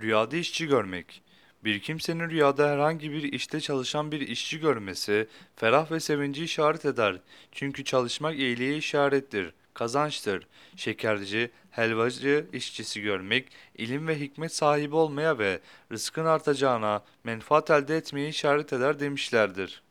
Rüyada işçi görmek. Bir kimsenin rüyada herhangi bir işte çalışan bir işçi görmesi, ferah ve sevinci işaret eder. Çünkü çalışmak iyiliğe işarettir, kazançtır. Şekerci, helvacı işçisi görmek, ilim ve hikmet sahibi olmaya ve rızkın artacağına, menfaat elde etmeye işaret eder demişlerdir.